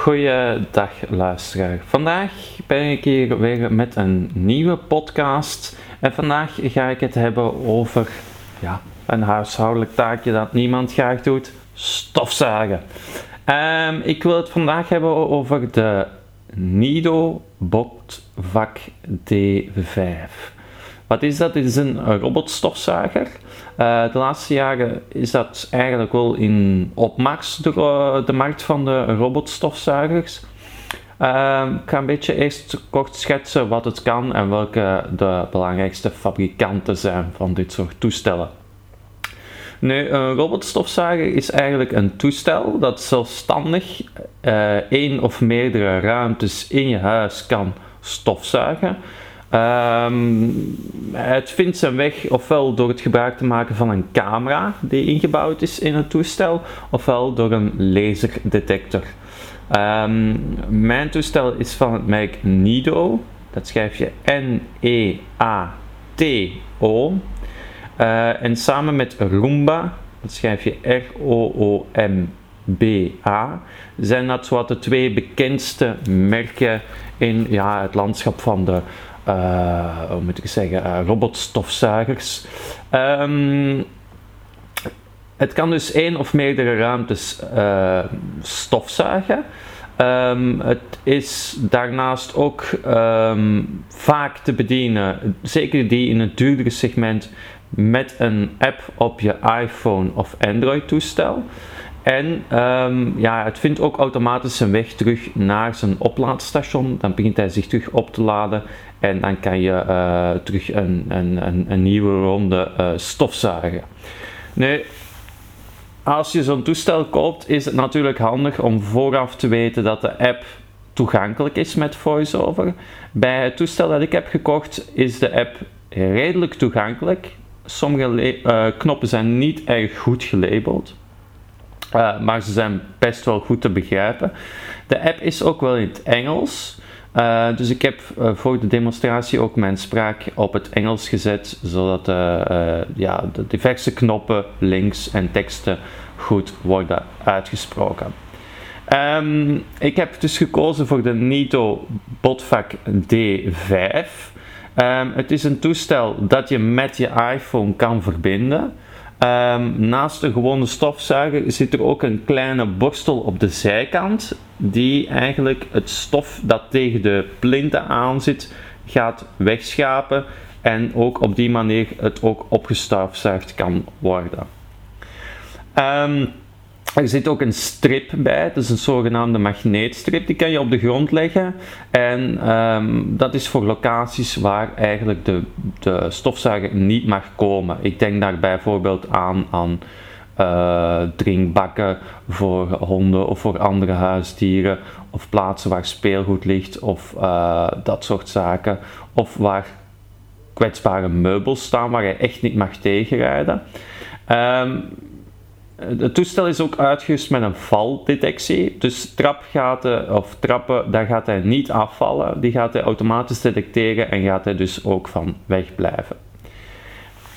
Goeiedag luisteraar. Vandaag ben ik hier weer met een nieuwe podcast. En vandaag ga ik het hebben over ja, een huishoudelijk taakje dat niemand graag doet: stofzuigen. Um, ik wil het vandaag hebben over de Nido Botvak D5. Wat is dat? Dit is een robotstofzuiger. Uh, de laatste jaren is dat eigenlijk wel in opmars, de, de markt van de robotstofzuigers. Uh, ik ga een beetje eerst kort schetsen wat het kan en welke de belangrijkste fabrikanten zijn van dit soort toestellen. Nu, een robotstofzuiger is eigenlijk een toestel dat zelfstandig uh, één of meerdere ruimtes in je huis kan stofzuigen. Um, het vindt zijn weg ofwel door het gebruik te maken van een camera die ingebouwd is in het toestel, ofwel door een laserdetector. Um, mijn toestel is van het merk Nido. Dat schrijf je N-E-A-T-O. Uh, en samen met Roomba, dat schrijf je R-O-O-M-B-A, zijn dat zowat de twee bekendste merken in ja, het landschap van de hoe moet ik zeggen, uh, robotstofzuigers. Um, het kan dus één of meerdere ruimtes uh, stofzuigen. Um, het is daarnaast ook um, vaak te bedienen, zeker die in het duurdere segment, met een app op je iPhone of Android toestel. En um, ja, het vindt ook automatisch zijn weg terug naar zijn oplaadstation. Dan begint hij zich terug op te laden en dan kan je uh, terug een, een, een, nieuwe ronde uh, stofzuigen. Nu, als je zo'n toestel koopt, is het natuurlijk handig om vooraf te weten dat de app toegankelijk is met VoiceOver. Bij het toestel dat ik heb gekocht is de app redelijk toegankelijk. Sommige uh, knoppen zijn niet erg goed gelabeld. Uh, maar ze zijn best wel goed te begrijpen. De app is ook wel in het Engels. Uh, dus ik heb uh, voor de demonstratie ook mijn spraak op het Engels gezet, zodat ja, de diverse knoppen, links en teksten goed worden uitgesproken. Um, ik heb dus gekozen voor de Nito Botvak D5. Um, het is een toestel dat je met je iPhone kan verbinden. Um, naast de gewone stofzuiger zit er ook een kleine borstel op de zijkant, die eigenlijk het stof dat tegen de plinten aan zit gaat wegschapen en ook op die manier het ook opgestofzuigd kan worden. Um, er zit ook een strip bij, het is een zogenaamde magneetstrip, die kan je op de grond leggen. En um, dat is voor locaties waar eigenlijk de, de stofzuiger niet mag komen. Ik denk daar bijvoorbeeld aan aan uh, drinkbakken voor honden of voor andere huisdieren, of plaatsen waar speelgoed ligt of uh, dat soort zaken, of waar kwetsbare meubels staan waar je echt niet mag tegenrijden. Um, het toestel is ook uitgerust met een valdetectie. Dus trapgaten of trappen, daar gaat hij niet afvallen. Die gaat hij automatisch detecteren en gaat hij dus ook van wegblijven.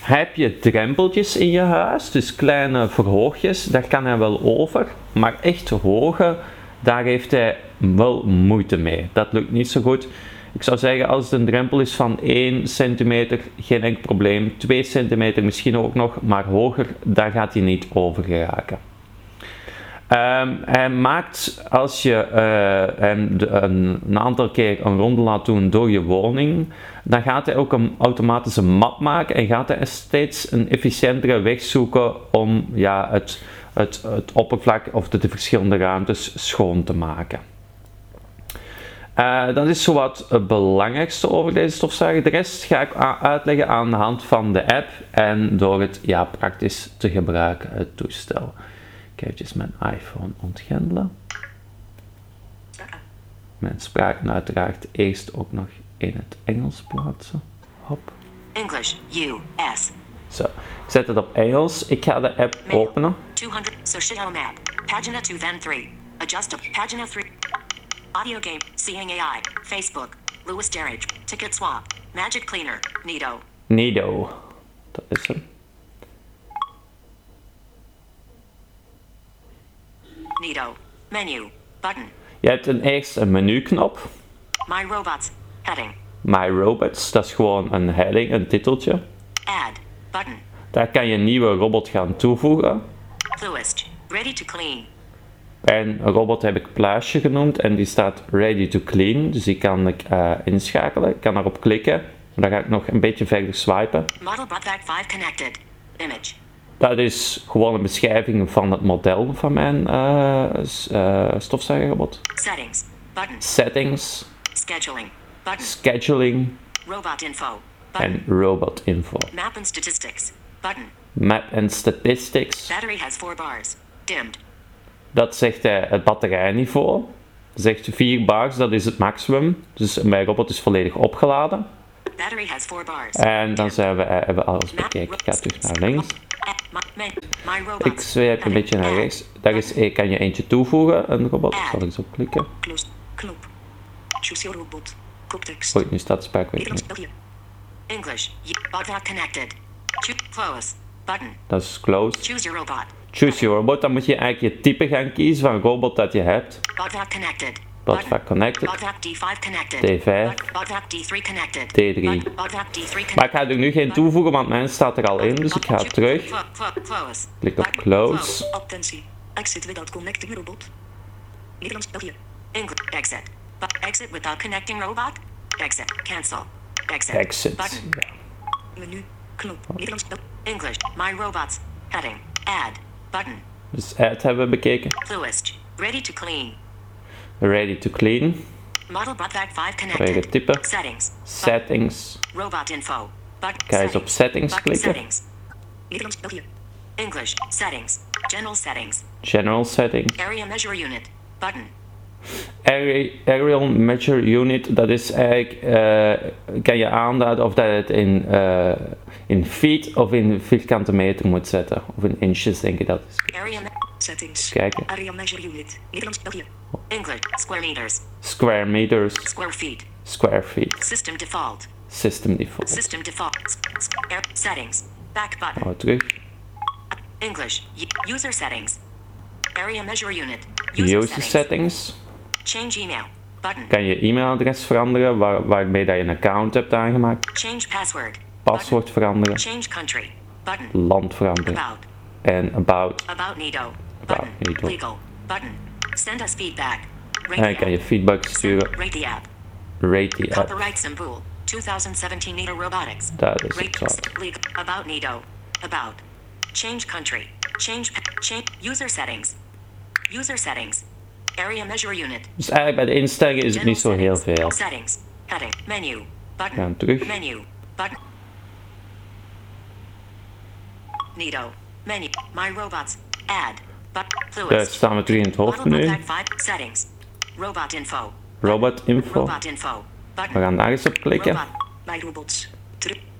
Heb je drempeltjes in je huis, dus kleine verhoogjes, daar kan hij wel over. Maar echt hoge, daar heeft hij wel moeite mee. Dat lukt niet zo goed. Ik zou zeggen, als het een drempel is van 1 centimeter, geen enkel probleem. 2 centimeter misschien ook nog, maar hoger, daar gaat hij niet over geraken. Um, hij maakt, als je uh, hem een, een, aantal keer een ronde laat doen door je woning, dan gaat hij ook een automatische map maken en gaat hij steeds een efficiëntere weg zoeken om ja, het, het, het oppervlak of de, de verschillende ruimtes schoon te maken. Uh, dat is zowat het belangrijkste over deze stofzuiger. De rest ga ik uitleggen aan de hand van de app en door het ja, praktisch te gebruiken, het toestel. Ik ga eventjes mijn iPhone ontgrendelen. Mijn spraak uiteraard eerst ook nog in het Engels plaatsen. Hop. English, US. Zo, ik zet het op Engels. Ik ga de app openen. 200, Social map. Pagina 2 then 3. Adjust pagina 3. Audio game, Seeing AI, Facebook, Lewis Derridge, Ticket Swap, Magic Cleaner, Nido. Nido. Dat is hem. Nido. Menu. Button. Je hebt een eerst een menuknop. My robots. Heading. My Robots, dat is gewoon een heading, een titeltje. Add. Button. Daar kan je een nieuwe robot gaan toevoegen. Fluist. Ready to clean. En een robot heb ik Pluisje genoemd en die staat ready to clean. Dus die kan ik eh, inschakelen. Ik kan erop klikken. Dan ga ik nog een beetje verder swipen. Model Botvac 5 connected. Image. Dat is gewoon een beschrijving van het model van mijn eh, eh, stofzuigerrobot. Settings. Button. Settings, Scheduling. Button. scheduling Robot info. Button. en robot info. Map and statistics. Button. Map and statistics. Battery has 4 bars. Dimmed. Dat zegt hij het batterijniveau. Zegt 4 bars, dat is het maximum. Dus mijn robot is volledig opgeladen. Battery has 4 bars. En dan zijn we, eh, hebben we alles bekeken. Ik ga terug naar links. Ik zweep een beetje naar rechts. Daar is, eh, kan je eentje toevoegen, een robot. Ik zal eens op klikken. Oei, nu staat de. English. Connected. Close. Button. Dat is close. Choose your robot. Choose your robot. Dan moet je eigenlijk je type gaan kiezen van robot dat je hebt. Botvac connected. Botvac connected. Botvac D5 connected. D5. Bot- Botvac D3 connected. D3. Bot- Botvac D3 connected. Maar ik ga er nu geen toevoegen, want mijn staat er al in. Dus ik ga terug. Klik op close. Attentie. Exit without connecting robot. Nederlands België. English. Exit. Exit without connecting robot. Exit. Cancel. Exit. Exit. Button. Menu. Knop. Nederlands English. My robots. Heading. Add. Button. Dus ad hebben we bekeken. Ready to clean. Ready to clean. Model Botvac 5 Eigen connected. type. Settings. Settings. Robot info. Button. Ga eens op settings klikken. Settings. English. Settings. General settings. General settings. Area measure unit. Button. Area- Aerial Measure Unit, dat is eigenlijk, eh, kan je aanduiden of dat het in, eh, in feet of in vierkante meter moet zetten. Of in inches, denk ik dat is. Area settings. Kijken. Area measure unit. Nederlands België. Square meters. Square meters, Square feet. square feet, System default. system default. System default. Settings. Back button. Oh, terug. English. User settings. Area measure unit. User settings. settings. Change email. Button. Kan je e-mailadres veranderen waar, waarmee dat je een account hebt aangemaakt. Change password. Paswoord veranderen. Change country. Button. Land veranderen. About. En about. About Nido. About Button. Nido. Legal. Button. Send us feedback. Rate En kan je app. feedback sturen. Rate the app. Rate the app. Copyright Symbol. 2017 Nido Robotics. Dat is Rate legal. About Nido. About. Change country. Change. Change. User settings. User settings. Area measure unit. Dus eigenlijk bij de instellingen is het niet zo heel veel. Settings. Heading. Menu. Button. Gaan terug. Menu. Button. Nido. Menu. My robots. Add. But. Daar staan we terug in het hoofdmenu. Model 5 settings. Robot info. Robot info. We Button. gaan daar eens op klikken. Robot. My robots.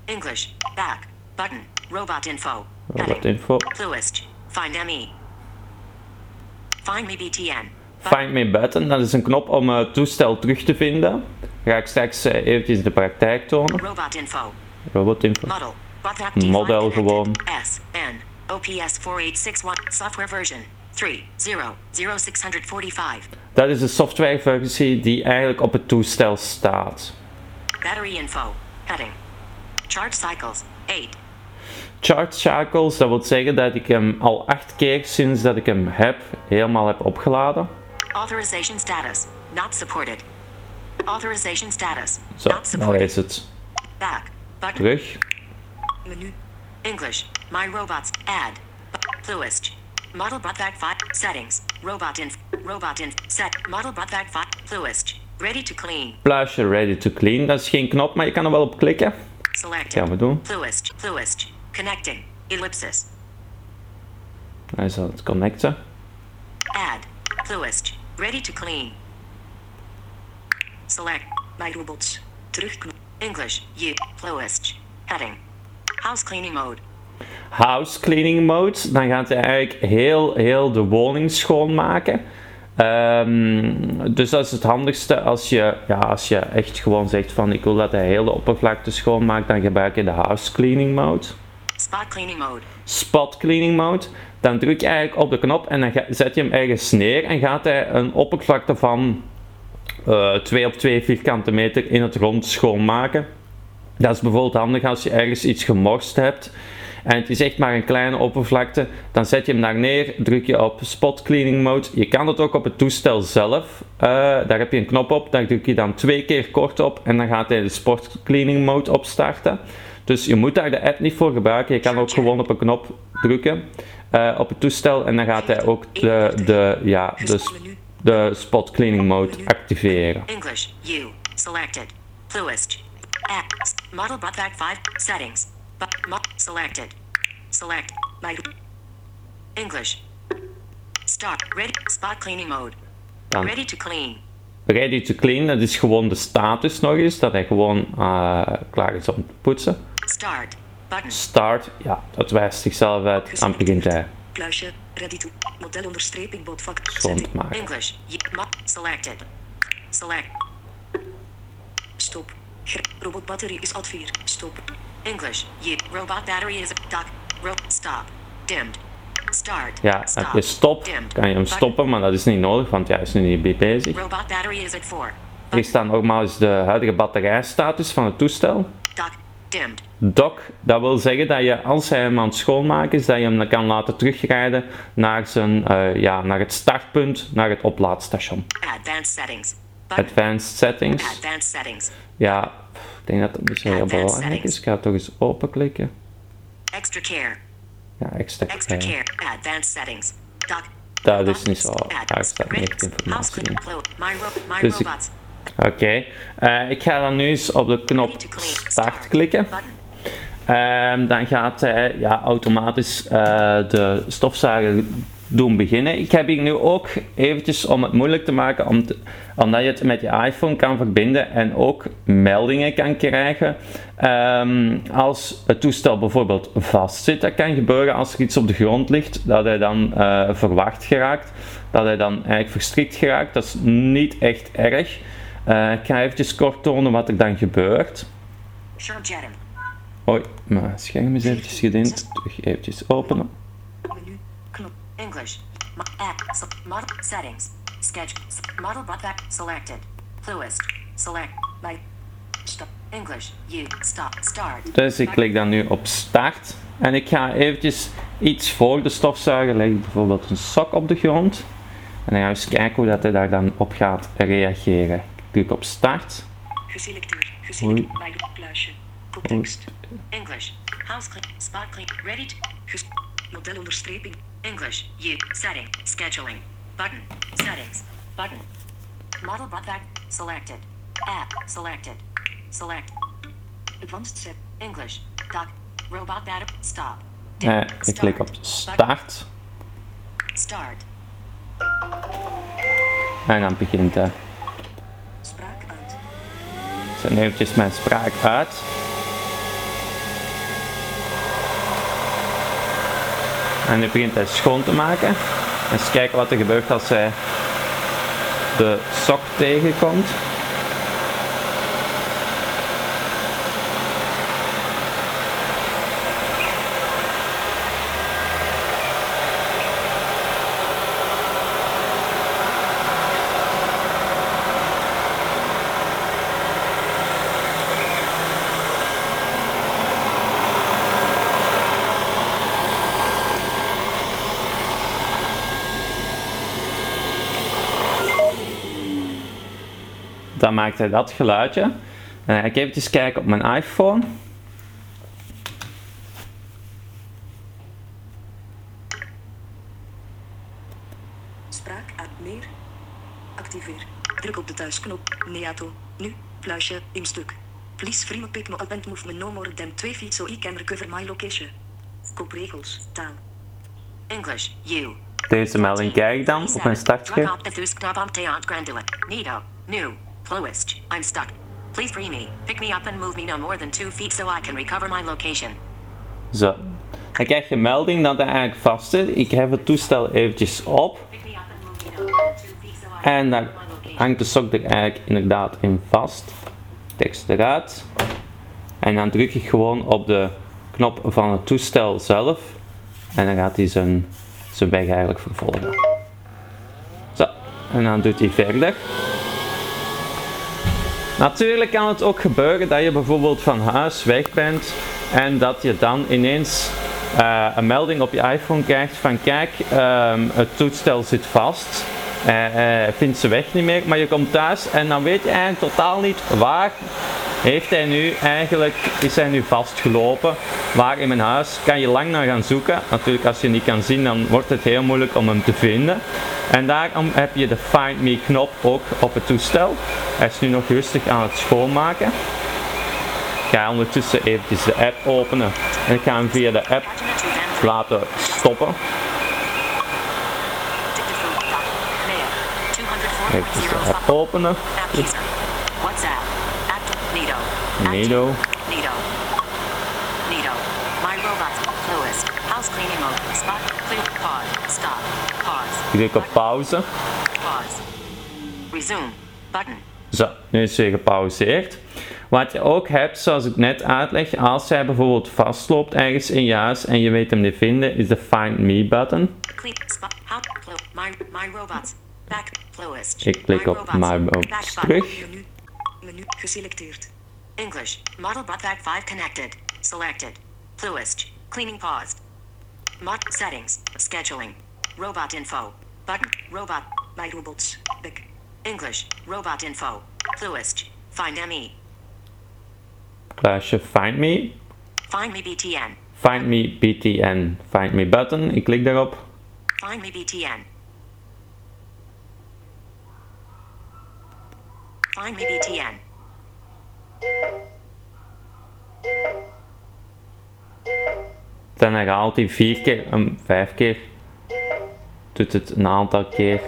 English. Back. Button. Robot info. Robot info. Fluist. Find ME. Find me BTN. Find me button, dat is een knop om het toestel terug te vinden. Ga ik straks eh, eventjes de praktijk tonen. Robot info. Robot info. Model. Model D5 connected. gewoon. S. N. OPS 4861. Software version. 3.0.0645. Dat is de softwareversie die eigenlijk op het toestel staat. Battery info. Heading. Charge cycles. 8. Charge cycles, dat wil zeggen dat ik hem al acht keer sinds dat ik hem heb, helemaal heb opgeladen. Authorization status. Not supported. Authorization status. Zo, Not daar supported. is het. Back. Button. Terug. Menu. English. My robots. Add. Fluist. Model Botvac 5. Settings. Robot inf. Robot inf. Set. Model Botvac 5. Fluist. Ready to clean. Pluisje ready to clean, dat is geen knop, maar je kan er wel op klikken. Selected. Gaan we doen. Fluist. Fluist. Connecting. Ellipsis. Hij aan het connecten. Add. Fluist. Ready to clean. Select. My robots. Terugknop. English. You. Fluist. Heading. House cleaning mode. House cleaning mode, dan gaat hij eigenlijk heel, heel de woning schoonmaken. Ehm, dus dat is het handigste als je, ja, als je echt gewoon zegt van ik wil dat hij heel de oppervlakte schoonmaakt, dan gebruik je de house cleaning mode. Spot cleaning mode. spot cleaning mode. Dan druk je eigenlijk op de knop en dan zet je hem ergens neer en gaat hij een oppervlakte van eh 2 op 2 vierkante meter in het rond schoonmaken. Dat is bijvoorbeeld handig als je ergens iets gemorst hebt en het is echt maar een kleine oppervlakte. Dan zet je hem daar neer, druk je op spot cleaning mode. Je kan het ook op het toestel zelf. Eh, daar heb je een knop op, daar druk je dan twee keer kort op en dan gaat hij de spot cleaning mode opstarten. Dus je moet daar de app niet voor gebruiken. Je kan ook gewoon op een knop drukken eh, op het toestel en dan gaat hij ook de, de, ja, de, de spot cleaning mode activeren. English. U. Selected. Fluist. Apps. Model Botvac 5. Settings. Selected. Select. My. English. Start. Ready. Spot cleaning mode. Ready to clean. ready to clean, dat is gewoon de status nog eens, dat hij gewoon eh, klaar is om te poetsen. Start. Button. Start, ja, dat wijst zichzelf uit, dan begint hij Pluisje, ready to. Model onderstreping botvak. Setting. maken. English. Selected. Select. Stop. Gr- Robotbatterie is ad 4. Stop. English. U. Robot battery is dock. Ro- stop. Dimmed. Start. Ja, Stop. heb je stop, kan je hem stoppen, maar dat is niet nodig, want hij is nu niet bezig. Robot battery is at 4. Hier staat nogmaals de huidige batterijstatus van het toestel. Dock. Dimmed. Dock, dat wil zeggen dat je als hij hem aan het schoonmaken is, dat je hem dan kan laten terugrijden naar, zijn, eh, ja, naar het startpunt, naar het oplaadstation. Advanced settings. Button. Advanced settings. Advanced settings. Ja, ik denk dat dat misschien heel belangrijk is. Ik ga het toch eens openklikken. Extra care. Ja, extra Extra care. care. Advanced settings. Dock. Dat is niet zo. Daar staat niet informatie in. Dus ik- Oké, eh, ik ga dan nu eens op de knop start klikken. Ehm, dan gaat hij ja, automatisch eh, de stofzuiger doen beginnen. Ik heb hier nu ook eventjes om het moeilijk te maken, om te- omdat je het met je iPhone kan verbinden en ook meldingen kan krijgen. Ehm, als het toestel bijvoorbeeld vastzit, dat kan gebeuren als er iets op de grond ligt, dat hij dan eh, verwacht geraakt, dat hij dan eigenlijk verstrikt geraakt. Dat is niet echt erg. Eh, ik ga eventjes kort tonen wat er dan gebeurt. Hoi, mijn scherm is eventjes gedimd. Terug eventjes openen. Menu. Knop. English. App. Model. Settings. Sketch. Model. Selected. Fluist. Select. My. Stop. English. U. Stop. Start. Dus ik klik dan nu op start. En ik ga eventjes iets voor de stofzuiger leggen. Bijvoorbeeld een sok op de grond. En dan gaan we eens kijken hoe dat hij daar dan op gaat reageren. Ik druk op start. Geselecteerd. Geselecteerd. My. Pluisje. Context. English. House clean. Spot clean. Ready to. Ges model onderstreping. English. U. Setting. Scheduling. Button. Settings. Button. Model button. Selected. App. Selected. Select. Advanced set. English. Dock. Robot battery. Stop. Eh, ik klik op start. Start. En dan begint hij. Nu eventjes mijn spraak uit. En nu begint hij schoon te maken. Eens kijken wat er gebeurt als hij de sok tegenkomt. Dan maakt hij dat geluidje. Ga ik eventjes kijken op mijn iPhone. Spraak uit meer. Activeer. Druk op de thuisknop. Neato. Nu. Pluisje. In stuk. Please free pick me up and move me no more than 2 feet so I can recover my location. Kopregels. Taal. English. U. Deze melding krijg ik dan op mijn startscherm. Drop Fluist. I'm stuck. Please free me. Pick me up and move me no more than two feet so I can recover my location. Zo. Dan krijg je een melding dat hij eigenlijk vast zit. Ik hef het toestel eventjes op. En dan hangt de sok er eigenlijk inderdaad in vast. Tekst eruit. En dan druk ik gewoon op de knop van het toestel zelf. En dan gaat hij zijn, zijn weg eigenlijk vervolgen. Zo, en dan doet hij verder. Natuurlijk kan het ook gebeuren dat je bijvoorbeeld van huis weg bent en dat je dan ineens uh, een melding op je iPhone krijgt van kijk, um, het toestel zit vast, uh, vindt ze weg niet meer, maar je komt thuis en dan weet je eigenlijk totaal niet waar heeft hij nu eigenlijk, is hij nu vastgelopen. Waar in mijn huis kan je lang naar gaan zoeken. Natuurlijk als je niet kan zien dan wordt het heel moeilijk om hem te vinden. En daarom heb je de Find Me knop ook op het toestel. Hij is nu nog rustig aan het schoonmaken. Ik ga ondertussen eventjes de app openen en ik ga hem via de app laten stoppen. Even de app openen. Nido. Nido. Nido. My robot. Lewis. House cleaning mode. Spot. Clear. Pause. Stop. Pause. Klik op pauze. Pause. Resume. Button. Zo, nu is hij gepauzeerd. Wat je ook hebt, zoals ik net uitleg, als hij bijvoorbeeld vastloopt ergens in je huis en je weet hem niet vinden, is de Find Me button. Clean. Spot. How. My, my robots. Back. Lowest. Ik klik op My Robots terug. Menu geselecteerd. English. Model Botvac 5 connected. Selected. Fluist. Cleaning paused. Mod settings. Scheduling. Robot info. Button. Robot. My robots. Back. English. Robot info. Fluist. Find ME. Plaatje Find Me. Find me BTN. Find Me BTN. Find Me button. Ik klik daarop. Find me BTN. Find me BTN. Dan herhaalt hij vier keer, um, vijf keer. Doet het een aantal keer.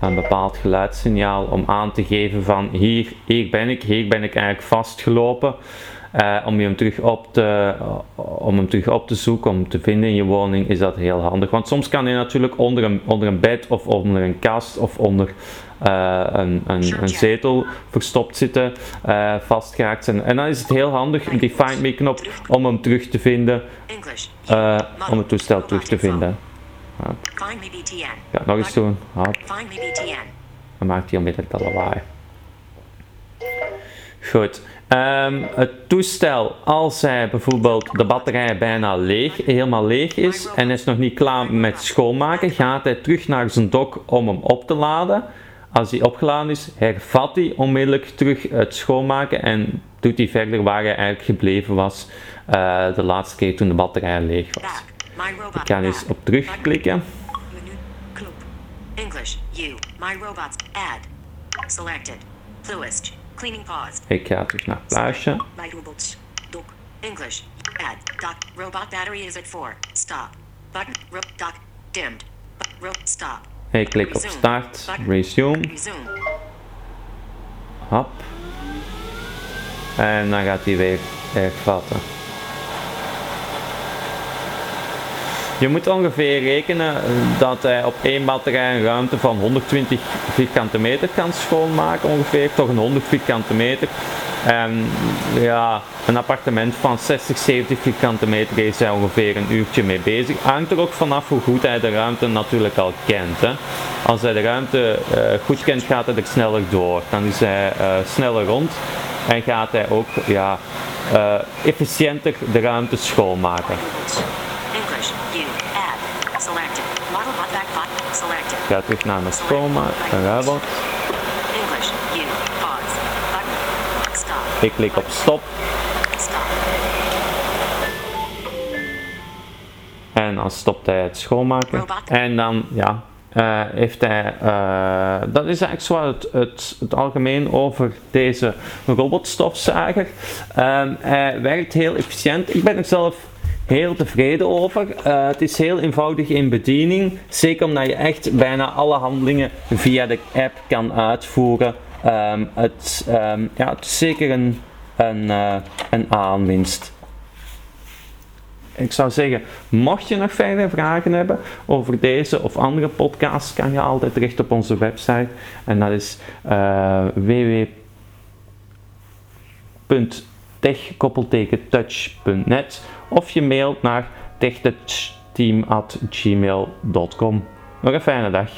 Een bepaald geluidssignaal om aan te geven van hier, hier ben ik, hier ben ik eigenlijk vastgelopen. Uh, om, je hem terug op te, om hem terug op te zoeken, om te vinden in je woning, is dat heel handig. Want soms kan hij natuurlijk onder een, onder een bed of onder een kast of onder uh, een, een, een, zetel verstopt zitten, uh, vastgeraakt zijn. En dan is het heel handig, die Find Me knop, om hem terug te vinden, uh, om het toestel terug te vinden. Ja. Ja, nog eens doen. Hop. Dan maakt hij onmiddellijk dat lawaai. Goed. Um, het toestel, als hij bijvoorbeeld de batterij bijna leeg, helemaal leeg is en is nog niet klaar met schoonmaken, gaat hij terug naar zijn dock om hem op te laden. Als hij opgeladen is, hervat hij onmiddellijk terug het schoonmaken en doet hij verder waar hij eigenlijk gebleven was uh, de laatste keer toen de batterij leeg was. Ik ga eens op terugklikken. English. You. My robots. Add. Selected. Fluist. Cleaning paused. Ik ga terug naar plaatje. My robots. Dock. English. Add. Dock. Robot battery is at 4. Stop. Button. Dimmed. Stop. Ik klik op start. Resume. Hop. En dan gaat hij weer hervatten. Je moet ongeveer rekenen dat hij op één batterij een ruimte van 120 vierkante meter kan schoonmaken, ongeveer, toch een 100 vierkante meter. En ja, een appartement van 60, 70 vierkante meter is hij ongeveer een uurtje mee bezig. Hangt er ook vanaf hoe goed hij de ruimte natuurlijk al kent. Hè. Als hij de ruimte uh, goed kent, gaat hij er sneller door. Dan is hij uh, sneller rond en gaat hij ook ja, uh, efficiënter de ruimte schoonmaken. English. You. Add. Selected. Model butback 5. Selected. Ik ga terug naar mijn schoonmaak, een robot. English. You. Pause. Button. Stop. Ik klik op stop en dan stopt hij het schoonmaken. Robot. En dan, ja, eh, heeft hij, eh, dat is eigenlijk zo het, het, het algemeen over deze robotstofzuiger. Ehm, hij werkt heel efficiënt. Ik ben er zelf heel tevreden over. Eh, het is heel eenvoudig in bediening. Zeker omdat je echt bijna alle handelingen via de app kan uitvoeren. Ehm, het, ehm, ja, is zeker een, een, eh, een aanwinst. Ik zou zeggen, mocht je nog verder vragen hebben over deze of andere podcasts, kan je altijd terecht op onze website. En dat is uh, www tech-touch.net of je mailt naar techtouchteam.gmail.com. Nog een fijne dag.